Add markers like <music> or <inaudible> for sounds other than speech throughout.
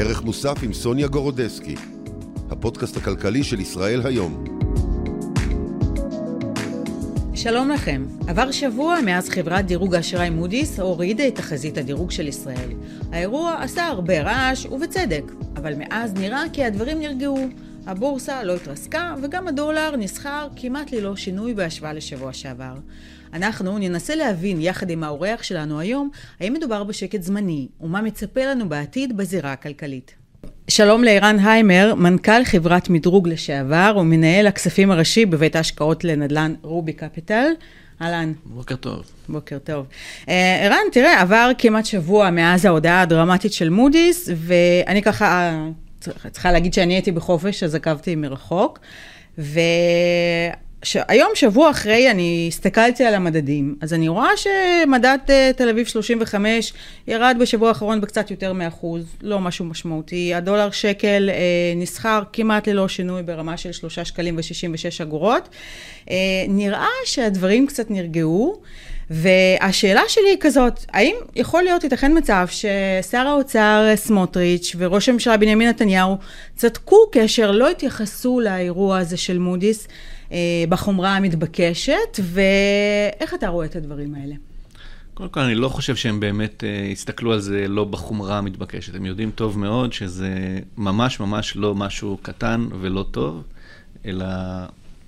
ערך מוסף עם סוניה גורודסקי, הפודקאסט הכלכלי של ישראל היום. שלום לכם. עבר שבוע מאז חברת דירוג האשראי מודי'ס הורידה את תחזית הדירוג של ישראל. האירוע עשה הרבה רעש, ובצדק, אבל מאז נראה כי הדברים נרגעו. הבורסה לא התרסקה, וגם הדולר נסחר כמעט ללא שינוי בהשוואה לשבוע שעבר. אנחנו ננסה להבין יחד עם האורח שלנו היום, האם מדובר בשקט זמני, ומה מצפה לנו בעתיד בזירה הכלכלית. שלום לערן היימר, מנכ"ל חברת מדרוג לשעבר ומנהל הכספים הראשי בבית ההשקעות לנדל"ן רובי קפיטל. אהלן. בוקר טוב. בוקר טוב. אה, ערן, תראה, עבר כמעט שבוע מאז ההודעה הדרמטית של מודי'ס, ואני ככה צריכה להגיד שאני הייתי בחופש, אז עקבתי מרחוק. ו... ש... היום, שבוע אחרי, אני הסתכלתי על המדדים, אז אני רואה שמדד uh, תל אביב 35 ירד בשבוע האחרון בקצת יותר מאחוז, לא משהו משמעותי. הדולר שקל uh, נסחר כמעט ללא שינוי ברמה של 3 שקלים ו-66 אגורות. Uh, נראה שהדברים קצת נרגעו. והשאלה שלי היא כזאת, האם יכול להיות, ייתכן מצב ששר האוצר סמוטריץ' וראש הממשלה בנימין נתניהו צדקו כאשר לא התייחסו לאירוע הזה של מודי'ס בחומרה המתבקשת, ואיך אתה רואה את הדברים האלה? קודם כל, אני לא חושב שהם באמת uh, הסתכלו על זה לא בחומרה המתבקשת. הם יודעים טוב מאוד שזה ממש ממש לא משהו קטן ולא טוב, אלא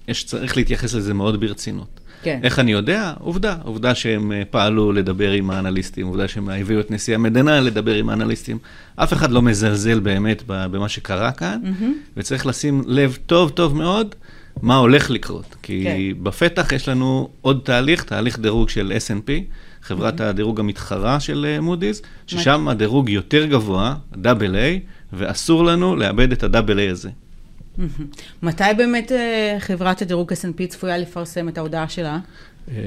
יש צריך להתייחס לזה מאוד ברצינות. כן. איך אני יודע? עובדה, עובדה שהם אה, פעלו לדבר עם האנליסטים, עובדה שהם הביאו את נשיא המדינה לדבר עם האנליסטים. אף אחד לא מזלזל באמת במה שקרה כאן, mm-hmm. וצריך לשים לב טוב טוב מאוד מה הולך לקרות. כי כן. בפתח יש לנו עוד תהליך, תהליך דירוג של S&P, חברת mm-hmm. הדירוג המתחרה של מודי'ס, אה, ששם הדירוג יותר גבוה, דאבל A, ואסור לנו לאבד את הדאבל A הזה. מתי באמת אה, חברת הדירוג S&P צפויה לפרסם את ההודעה שלה?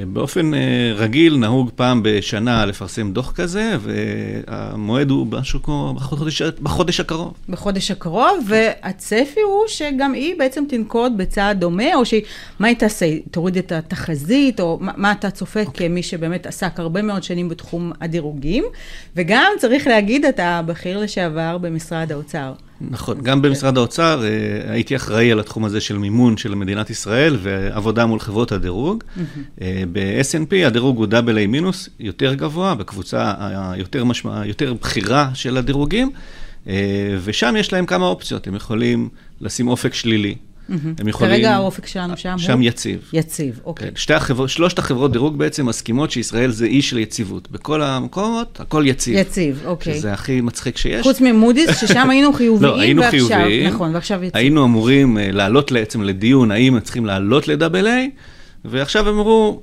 באופן אה, רגיל נהוג פעם בשנה לפרסם דוח כזה, והמועד הוא משהו כמו בחודש, בחודש הקרוב. בחודש הקרוב, והצפי הוא שגם היא בעצם תנקוט בצעד דומה, או שהיא, מה היא תעשה? תוריד את התחזית, או מה, מה אתה צופה okay. אוקיי. כמי שבאמת עסק הרבה מאוד שנים בתחום הדירוגים, וגם צריך להגיד, אתה בכיר לשעבר במשרד האוצר. נכון, גם במשרד האוצר אה, הייתי אחראי על התחום הזה של מימון של מדינת ישראל ועבודה מול חברות הדירוג. אה, ב-S&P הדירוג הוא AA מינוס, יותר גבוה, בקבוצה היותר משמע, יותר בכירה של הדירוגים, אה, ושם יש להם כמה אופציות, הם יכולים לשים אופק שלילי, הם יכולים... כרגע האופק שלנו שם הוא? שם יציב. יציב, אוקיי. כן, שתי החבר... שלושת החברות דירוג בעצם מסכימות שישראל זה אי של יציבות. בכל המקומות, הכל יציב. יציב, אוקיי. שזה הכי מצחיק שיש. חוץ ממודי'ס, ששם היינו <laughs> חיוביים, לא, היינו ועכשיו, חיוביים. נכון, ועכשיו יציב. היינו אמורים uh, לעלות בעצם לדיון, האם צריכים לעלות איי, ועכשיו הם אמרו,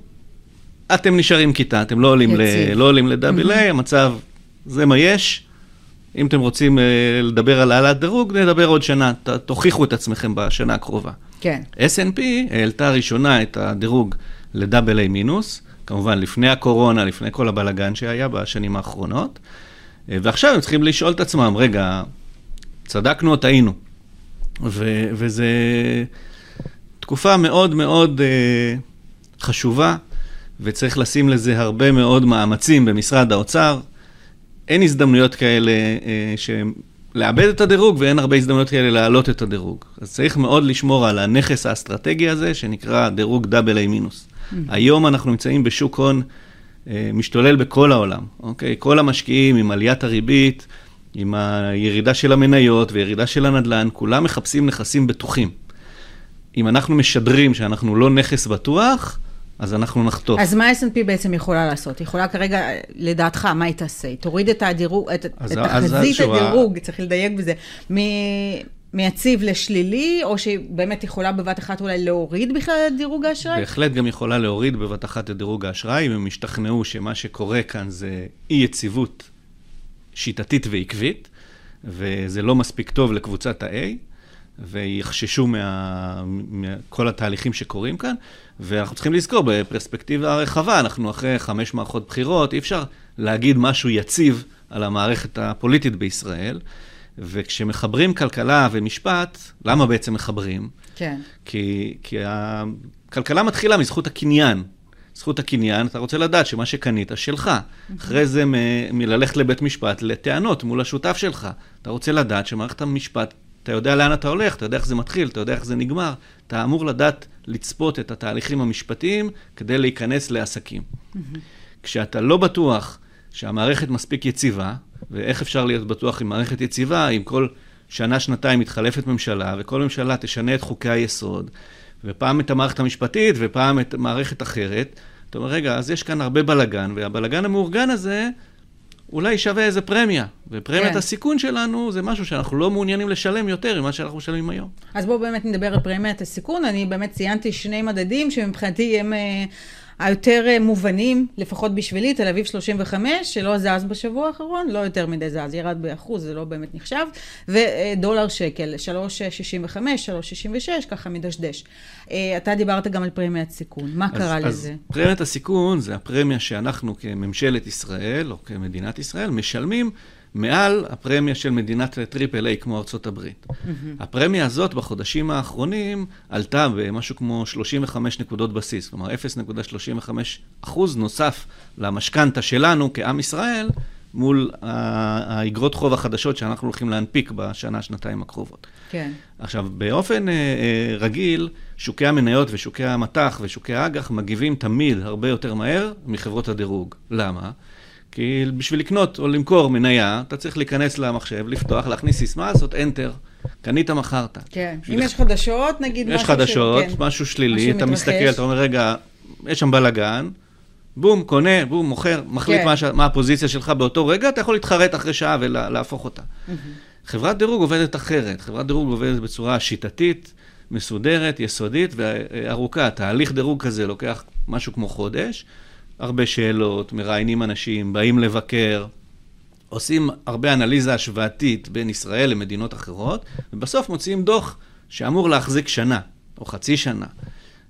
אתם נשארים כיתה, אתם לא עולים, ל... לא עולים איי, המצב, זה מה יש. אם אתם רוצים uh, לדבר על העלאת דירוג, נדבר עוד שנה, ת, תוכיחו את עצמכם בשנה הקרובה. כן. S&P העלתה ראשונה את הדירוג לדאבל A מינוס, כמובן לפני הקורונה, לפני כל הבלגן שהיה בשנים האחרונות, uh, ועכשיו הם צריכים לשאול את עצמם, רגע, צדקנו או טעינו? ו- וזה תקופה מאוד מאוד uh, חשובה, וצריך לשים לזה הרבה מאוד מאמצים במשרד האוצר. אין הזדמנויות כאלה אה, שהם לאבד את הדירוג, ואין הרבה הזדמנויות כאלה להעלות את הדירוג. אז צריך מאוד לשמור על הנכס האסטרטגי הזה, שנקרא דירוג דאבל איי מינוס. Mm-hmm. היום אנחנו נמצאים בשוק הון אה, משתולל בכל העולם, אוקיי? כל המשקיעים עם עליית הריבית, עם הירידה של המניות וירידה של הנדל"ן, כולם מחפשים נכסים בטוחים. אם אנחנו משדרים שאנחנו לא נכס בטוח, אז אנחנו נחטוף. אז מה S&P בעצם יכולה לעשות? היא יכולה כרגע, לדעתך, מה היא תעשה? היא תוריד את הדירוג, את, את תחזית הדירוג, צריך לדייק בזה, מ... מיציב לשלילי, או שהיא באמת יכולה בבת אחת אולי להוריד בכלל את דירוג האשראי? בהחלט גם יכולה להוריד בבת אחת את דירוג האשראי, אם הם ישתכנעו שמה שקורה כאן זה אי-יציבות שיטתית ועקבית, וזה לא מספיק טוב לקבוצת ה-A. ויחששו מכל מה, התהליכים שקורים כאן. ואנחנו צריכים לזכור, בפרספקטיבה רחבה, אנחנו אחרי חמש מערכות בחירות, אי אפשר להגיד משהו יציב על המערכת הפוליטית בישראל. וכשמחברים כלכלה ומשפט, למה בעצם מחברים? כן. כי, כי הכלכלה מתחילה מזכות הקניין. זכות הקניין, אתה רוצה לדעת שמה שקנית שלך. אחרי זה מללכת לבית משפט לטענות מול השותף שלך. אתה רוצה לדעת שמערכת המשפט, אתה יודע לאן אתה הולך, אתה יודע איך זה מתחיל, אתה יודע איך זה נגמר. אתה אמור לדעת לצפות את התהליכים המשפטיים כדי להיכנס לעסקים. כשאתה לא בטוח שהמערכת מספיק יציבה, ואיך אפשר להיות בטוח עם מערכת יציבה, אם כל שנה, שנתיים מתחלפת ממשלה, וכל ממשלה תשנה את חוקי היסוד, ופעם את המערכת המשפטית, ופעם את מערכת אחרת, אתה אומר, רגע, אז יש כאן הרבה בלאגן, והבלאגן המאורגן הזה, אולי שווה איזה פרמיה. ופרמיית כן. הסיכון שלנו זה משהו שאנחנו לא מעוניינים לשלם יותר ממה שאנחנו משלמים היום. אז בואו באמת נדבר על פרמיית הסיכון. אני באמת ציינתי שני מדדים שמבחינתי הם אה, היותר אה, מובנים, לפחות בשבילי, תל אביב 35, שלא זז בשבוע האחרון, לא יותר מדי זז, ירד באחוז, זה לא באמת נחשב, ודולר שקל, 3.65, 3.66, ככה מדשדש. אה, אתה דיברת גם על פרמיית סיכון, מה קרה אז, לזה? אז פרמיית הסיכון זה הפרמיה שאנחנו כממשלת ישראל, או כמדינת ישראל, משלמים מעל הפרמיה של מדינת triple A כמו ארצות הברית. הפרמיה הזאת בחודשים האחרונים עלתה במשהו כמו 35 נקודות בסיס, כלומר 0.35 אחוז נוסף למשכנתה שלנו כעם ישראל, מול האגרות חוב החדשות שאנחנו הולכים להנפיק בשנה, שנתיים הקרובות. כן. עכשיו, באופן אה, אה, רגיל, שוקי המניות ושוקי המטח ושוקי האג"ח מגיבים תמיד הרבה יותר מהר מחברות הדירוג. למה? כי בשביל לקנות או למכור מניה, אתה צריך להיכנס למחשב, לפתוח, להכניס סיסמה, לעשות Enter. קנית, מכרת. כן. אם יש חדשות, נגיד יש משהו חדשות, ש... כן. משהו שלילי, משהו אתה מתרחש. מסתכל, אתה אומר, רגע, יש שם בלאגן, בום, קונה, בום, מוכר, מחליט כן. מה, ש- מה הפוזיציה שלך באותו רגע, אתה יכול להתחרט אחרי שעה ולהפוך אותה. חברת דירוג עובדת אחרת, חברת דירוג עובדת בצורה שיטתית, מסודרת, יסודית וארוכה. תהליך דירוג כזה לוקח משהו כמו חודש, הרבה שאלות, מראיינים אנשים, באים לבקר, עושים הרבה אנליזה השוואתית בין ישראל למדינות אחרות, ובסוף מוציאים דוח שאמור להחזיק שנה, או חצי שנה.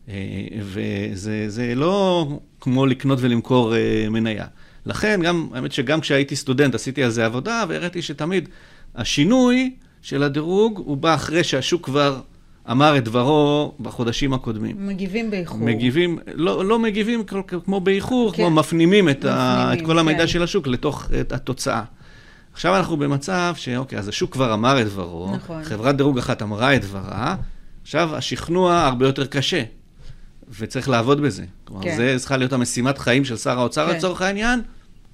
אה, וזה זה לא כמו לקנות ולמכור אה, מניה. לכן, גם, האמת שגם כשהייתי סטודנט עשיתי על זה עבודה, והראיתי שתמיד השינוי של הדירוג הוא בא אחרי שהשוק כבר אמר את דברו בחודשים הקודמים. מגיבים באיחור. מגיבים, לא, לא מגיבים כמו באיחור, כן. כמו מפנימים את, ה, מפנימים, את כל המידע כן. של השוק לתוך את התוצאה. עכשיו אנחנו במצב שאוקיי, אז השוק כבר אמר את דברו, נכון. חברת דירוג אחת אמרה את דברה, עכשיו השכנוע הרבה יותר קשה, וצריך לעבוד בזה. כלומר, כן. זה צריכה להיות המשימת חיים של שר האוצר כן. לצורך העניין,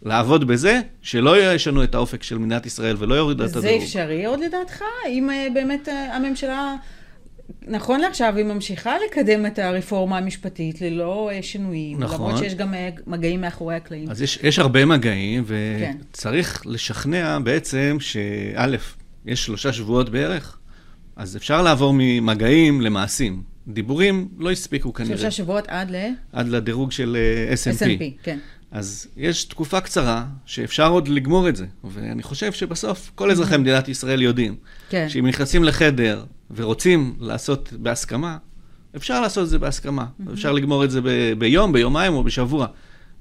לעבוד בזה, שלא ישנו את האופק של מדינת ישראל ולא יורידו את זה הדירוג. אפשרי עוד לדעתך? אם אה, באמת אה, הממשלה, נכון לעכשיו, היא ממשיכה לקדם את הרפורמה המשפטית ללא אה, שינויים. נכון. למרות שיש גם אה, מגעים מאחורי הקלעים. אז יש, יש הרבה מגעים, כן. וצריך לשכנע בעצם שא', יש שלושה שבועות בערך, אז אפשר לעבור ממגעים למעשים. דיבורים לא הספיקו כנראה, שלושה שבועות עד ל... עד לדירוג של אה, S&P. S&P, כן. אז יש תקופה קצרה שאפשר עוד לגמור את זה, ואני חושב שבסוף כל אזרחי מדינת ישראל יודעים, כן. שאם נכנסים לחדר ורוצים לעשות בהסכמה, אפשר לעשות את זה בהסכמה. אפשר לגמור את זה ב- ביום, ביומיים או בשבוע.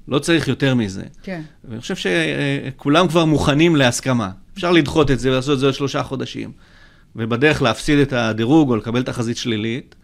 לא צריך יותר מזה. כן. ואני חושב שכולם כבר מוכנים להסכמה. אפשר לדחות את זה ולעשות את זה עוד שלושה חודשים. ובדרך להפסיד את הדירוג או לקבל תחזית שלילית,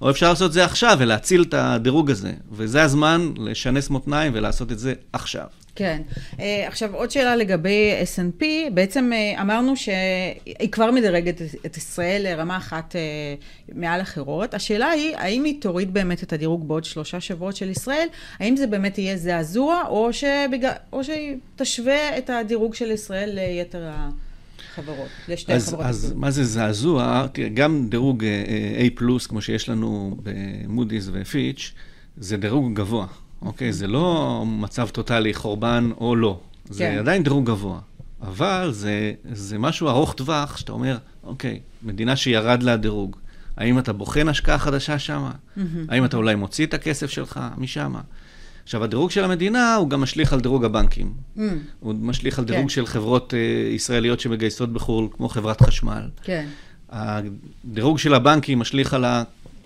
או אפשר לעשות את זה עכשיו ולהציל את הדירוג הזה. וזה הזמן לשנס מותניים ולעשות את זה עכשיו. כן. Uh, עכשיו, עוד שאלה לגבי S&P. בעצם uh, אמרנו שהיא כבר מדרגת את, ישראל לרמה אחת uh, מעל אחרות. השאלה היא, האם היא תוריד באמת את הדירוג בעוד שלושה שבועות של ישראל? האם זה באמת יהיה זעזוע, או, שבגלל, או שהיא תשווה את הדירוג של ישראל ליתר החברות, לשתי אז, החברות? אז? מה זה זעזוע? גם דירוג אה, A פלוס, כמו שיש לנו במודי'ס ופיץ', זה דירוג גבוה, אוקיי? זה לא מצב טוטאלי, חורבן או לא. זה כן. עדיין דירוג גבוה. אבל זה, זה משהו ארוך טווח, שאתה אומר, אוקיי, מדינה שירד לה הדירוג, האם אתה בוחן השקעה חדשה שם? האם אתה אולי מוציא את הכסף שלך משם? עכשיו, הדירוג של המדינה הוא גם משליך על דירוג הבנקים. Mm, הוא משליך על כן. דירוג של חברות אה, ישראליות שמגייסות בחו"ל, כמו חברת חשמל. כן. הדירוג של הבנקים משליך על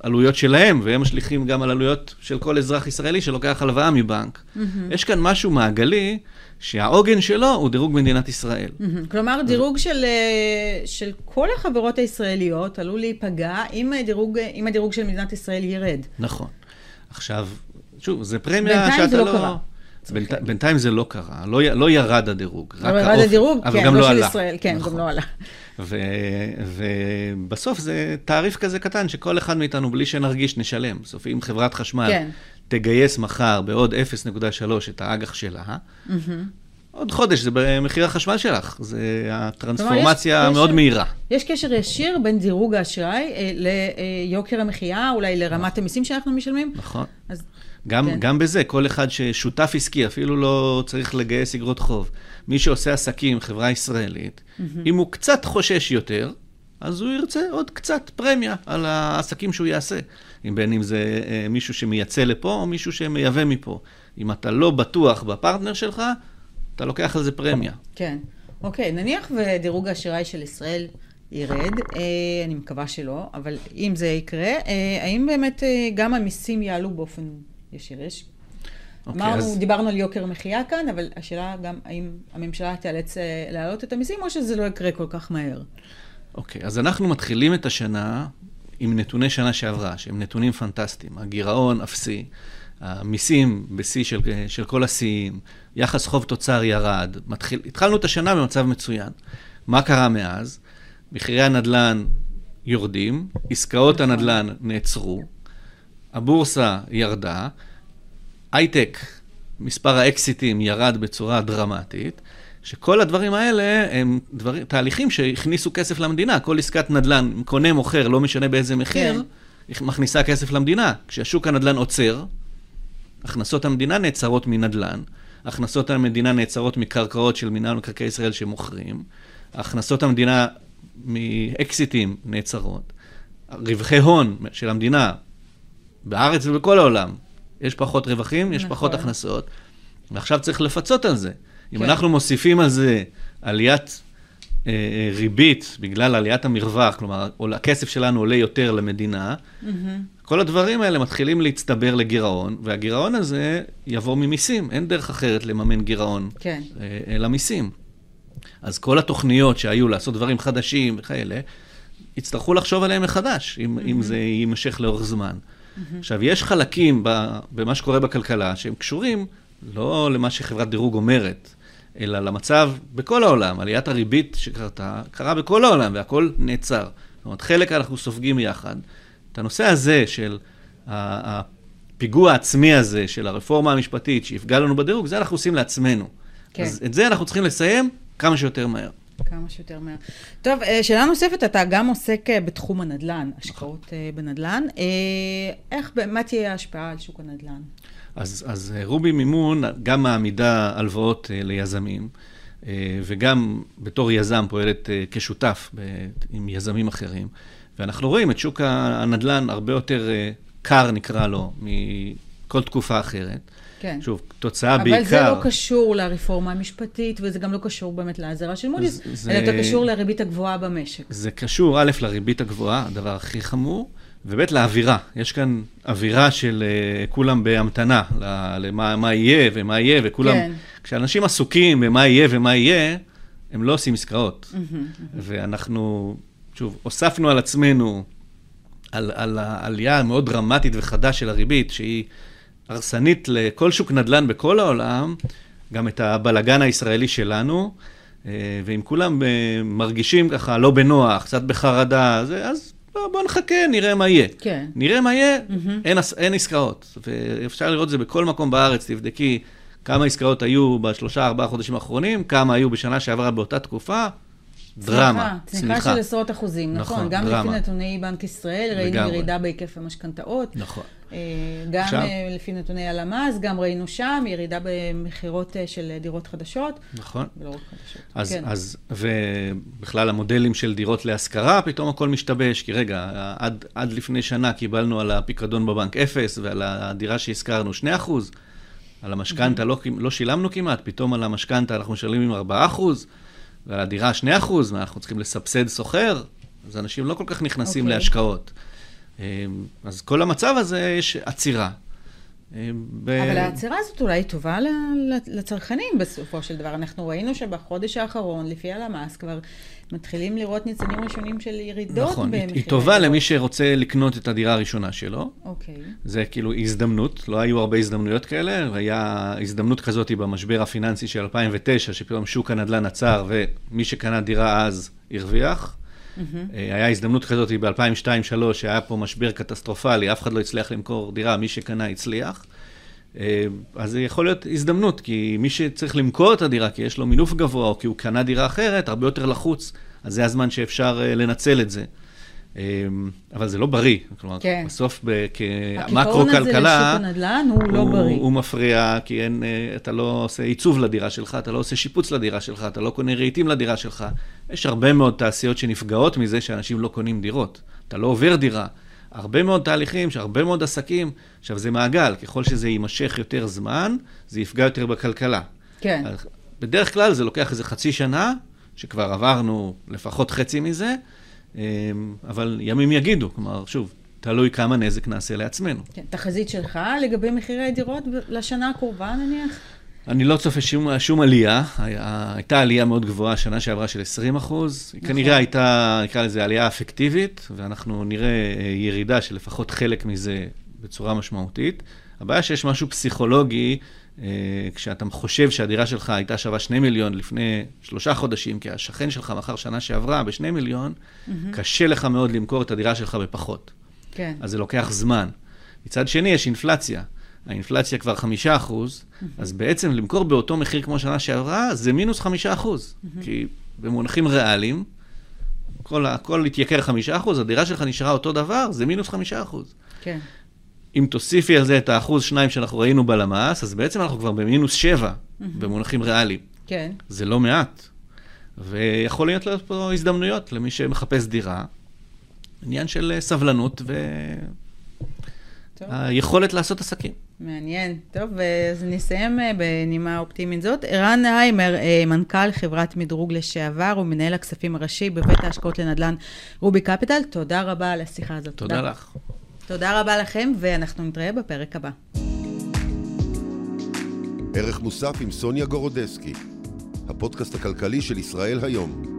העלויות שלהם, והם משליכים גם על עלויות של כל אזרח ישראלי שלוקח הלוואה מבנק. יש כאן משהו מעגלי, שהעוגן שלו הוא דירוג מדינת ישראל. מהמם. כלומר, דירוג של, אה, של כל החברות הישראליות עלול להיפגע אם הדירוג, אם הדירוג של מדינת ישראל ירד. נכון. עכשיו, שוב, זה פרמיה בינתיים שאתה זה לא... לא קרה. בינתי, בינתיים זה לא קרה, לא, לא ירד הדירוג, רק אבל ירד האופן, הדירוג, אבל כן, גם לא לא של עלה. ישראל, כן, נכון. גם לא עלה. ו- ובסוף זה תעריף כזה קטן, שכל אחד מאיתנו, בלי שנרגיש, נשלם. בסוף, אם חברת חשמל כן. תגייס מחר בעוד 0.3 את האג"ח שלה, עוד חודש זה במחיר החשמל שלך. זה הטרנספורמציה מאוד מהירה. יש קשר ישיר בין דירוג האשראי אה, ליוקר המחיה, אולי לרמת המיסים שאנחנו משלמים. נכון. אז גם, כן. גם בזה, כל אחד ששותף עסקי, אפילו לא צריך לגייס אגרות חוב. מי שעושה עסקים, חברה ישראלית, אם הוא קצת חושש יותר, אז הוא ירצה עוד קצת פרמיה על העסקים שהוא יעשה. אם בין אם זה אה, מישהו שמייצא לפה, או מישהו שמייבא מפה. אם אתה לא בטוח בפרטנר שלך, אתה לוקח על זה פרמיה. כן. אוקיי, נניח ודירוג האשראי של ישראל ירד, אה, אני מקווה שלא, אבל אם זה יקרה, אה, האם באמת אה, גם המיסים יעלו באופן ישיר? יש... אוקיי, אמרנו, אז- דיברנו על יוקר מחיה כאן, אבל השאלה גם האם הממשלה תיאלץ להעלות את המיסים, או שזה לא יקרה כל כך מהר. אוקיי, אז אנחנו מתחילים את השנה עם נתוני שנה שעברה, שהם נתונים פנטסטיים. הגירעון אפסי, המיסים בשיא של, של כל השיאים, יחס חוב תוצר ירד. מתחיל, התחלנו את השנה במצב מצוין. מה קרה מאז? מחירי הנדל"ן יורדים, עסקאות הנדל"ן נעצרו, הבורסה ירדה, הייטק, מספר האקזיטים ירד בצורה דרמטית, שכל הדברים האלה הם דברים, תהליכים שהכניסו כסף למדינה. כל עסקת נדל"ן, קונה, מוכר, לא משנה באיזה מחיר, כן. מכניסה כסף למדינה. כשהשוק הנדל"ן עוצר, הכנסות המדינה נעצרות מנדל"ן, הכנסות המדינה נעצרות מקרקעות של מינהל מקרקעי ישראל שמוכרים, הכנסות המדינה מאקזיטים נעצרות, רווחי הון של המדינה בארץ ובכל העולם, יש פחות רווחים, יש נכון. פחות הכנסות, ועכשיו צריך לפצות על זה. אם כן. אנחנו מוסיפים על זה עליית אה, אה, ריבית בגלל עליית המרווח, כלומר, הכסף שלנו עולה יותר למדינה, כל הדברים האלה מתחילים להצטבר לגירעון, והגירעון הזה יבוא ממיסים, אין דרך אחרת לממן גירעון כן. אה, אלא מיסים. אז כל התוכניות שהיו לעשות דברים חדשים וכאלה, יצטרכו לחשוב עליהם מחדש, אם, mm-hmm. אם זה יימשך לאורך זמן. Mm-hmm. עכשיו, יש חלקים ב, במה שקורה בכלכלה שהם קשורים לא למה שחברת דירוג אומרת, אלא למצב בכל העולם. עליית הריבית שקרתה, קרה בכל העולם והכל נעצר. זאת אומרת, חלק אנחנו סופגים יחד. את הנושא הזה של הפיגוע העצמי הזה, של הרפורמה המשפטית שיפגע לנו בדירוג, זה אנחנו עושים לעצמנו. כן. אז את זה אנחנו צריכים לסיים כמה שיותר מהר. כמה שיותר מהר. טוב, אה, שאלה נוספת, אתה גם עוסק אה, בתחום הנדל"ן, השקעות אה, בנדל"ן. איך, מה תהיה ההשפעה על שוק הנדל"ן? אז, אז רובי מימון גם מעמידה הלוואות ליזמים, וגם בתור יזם פועלת כשותף עם יזמים אחרים. ואנחנו רואים את שוק הנדל"ן הרבה יותר קר, נקרא לו, מכל תקופה אחרת. כן. שוב, תוצאה אבל בעיקר... אבל זה לא קשור לרפורמה המשפטית, וזה גם לא קשור באמת לאזהרה של מודי'ס, זה- אלא יותר קשור לריבית הגבוהה במשק. זה קשור, א', לריבית הגבוהה, הדבר הכי חמור, וב', לאווירה. יש כאן אווירה של uh, כולם בהמתנה, למה מה יהיה ומה יהיה, וכולם... כן. כשאנשים עסוקים במה יהיה ומה יהיה, הם לא עושים עסקאות. ואנחנו, שוב, הוספנו על עצמנו, על, על העלייה המאוד דרמטית וחדה של הריבית, שהיא הרסנית לכל שוק נדל"ן בכל העולם, גם את הבלגן הישראלי שלנו, אה, ואם כולם אה, מרגישים ככה לא בנוח, קצת בחרדה, זה, אז בוא, בוא נחכה, נראה מה יהיה. כן. נראה מה יהיה, אין, עס- אין עסקאות. ואפשר לראות את זה בכל מקום בארץ, תבדקי כמה עסקאות היו בשלושה, ארבעה חודשים האחרונים, כמה היו בשנה שעברה באותה תקופה, דרמה, צמיחה של עשרות אחוזים, נכון. נכון, גם דרמה. לפי נתוני בנק ישראל, ראינו לגמרי. ירידה בהיקף המשכנתאות. נכון. אה, גם עכשיו- אה, לפי נתוני הלמ"ס, גם ראינו שם ירידה במכירות אה, של דירות חדשות. נכון. ולא רק חדשות. אז, כן. אז, ובכלל המודלים של דירות להשכרה, פתאום הכל משתבש, כי רגע, עד, עד לפני שנה קיבלנו על הפיקדון בבנק 0, ועל הדירה שהשכרנו 2 אחוז, על המשכנתה לא, לא שילמנו כמעט, פתאום על המשכנתה אנחנו משלמים 4 אחוז, ועל הדירה 2 אחוז, ואנחנו צריכים לסבסד סוחר, אז אנשים לא כל כך נכנסים אוקיי. להשקעות. אמ, אז כל המצב הזה יש עצירה. אה, ב... אבל ההצהרה הזאת אולי טובה ל- ל- לצרכנים בסופו של דבר. אנחנו ראינו שבחודש האחרון, לפי הלמ"ס, כבר מתחילים לראות ניצנים ראשונים של ירידות נכון, היא, במחירי היא טובה. למי שרוצה לקנות את הדירה הראשונה שלו. אוקיי. זה כאילו הזדמנות, לא היו הרבה הזדמנויות כאלה, היה הזדמנות כזאת במשבר הפיננסי של 2009, שפתאום שוק הנדל"ן עצר ומי שקנה דירה אז הרוויח. אה, היה הזדמנות כזאת ב-2002-2003, שהיה פה משבר קטסטרופלי, אף אחד לא הצליח למכור דירה, מי שקנה הצליח. אה, אז זה יכול להיות הזדמנות, כי מי שצריך למכור את הדירה, כי יש לו מינוף גבוה, או כי הוא קנה דירה אחרת, הרבה יותר לחוץ, אז זה הזמן שאפשר אה, לנצל את זה. אה, אבל זה לא בריא, כלומר, כן. בסוף ב- הקיפאון הזה כמקרו-כלכלה, לשוק הנדל"ן הוא לא בריא. הוא מפריע, כי אין, אה, אתה לא עושה עיצוב לדירה שלך, אתה לא עושה שיפוץ לדירה שלך, אתה לא קונה רהיטים לדירה שלך. יש הרבה מאוד תעשיות שנפגעות מזה שאנשים לא קונים דירות. אתה לא עובר דירה. הרבה מאוד תהליכים, הרבה מאוד עסקים. עכשיו, זה מעגל, ככל שזה יימשך יותר זמן, זה יפגע יותר בכלכלה. כן. בדרך כלל זה לוקח איזה חצי שנה, שכבר עברנו לפחות חצי מזה, אבל ימים יגידו, כלומר, שוב, תלוי כמה נזק נעשה לעצמנו. כן. תחזית שלך לגבי מחירי הדירות לשנה הקרובה נניח? אני לא צופה שום, שום עלייה, הייתה עלייה מאוד גבוהה שנה שעברה של 20 אחוז, נכון. כנראה הייתה, נקרא לזה עלייה אפקטיבית, ואנחנו נראה אה, ירידה של לפחות חלק מזה בצורה משמעותית. הבעיה שיש משהו פסיכולוגי, כשאתה חושב שהדירה שלך הייתה שווה 2 מיליון לפני שלושה חודשים, כי השכן שלך מכר שנה שעברה ב-2 מיליון, קשה לך מאוד למכור את הדירה שלך בפחות. כן. אז זה לוקח זמן. מצד שני, יש אינפלציה. האינפלציה כבר חמישה אחוז, אז בעצם למכור באותו מחיר כמו שנה שעברה, זה מינוס חמישה אחוז. כי במונחים ריאליים, כל, הכל התייקר חמישה אחוז, הדירה שלך נשארה אותו דבר, זה מינוס חמישה אחוז. כן. אם תוסיפי על זה את האחוז שניים שאנחנו ראינו בלמ"ס, אז בעצם אנחנו כבר במינוס שבע, במונחים ריאליים. כן. זה לא מעט. ויכול להיות פה הזדמנויות למי שמחפש דירה. עניין של אה, סבלנות. והיכולת לעשות עסקים. מעניין. טוב, אז נסיים אה, בנימה אופטימית זאת. ערן היימר, אה, מנכ"ל חברת מדרוג לשעבר ומנהל הכספים הראשי בבית ההשקעות לנדל"ן רובי קפיטל, תודה רבה על השיחה הזאת. תודה לך. תודה רבה לכם, ואנחנו נתראה בפרק הבא. ערך מוסף עם סוניה גורודסקי, הפודקאסט הכלכלי של ישראל היום.